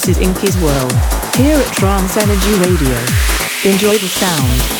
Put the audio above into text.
This is Inky's World, here at Trans Energy Radio. Enjoy the sound.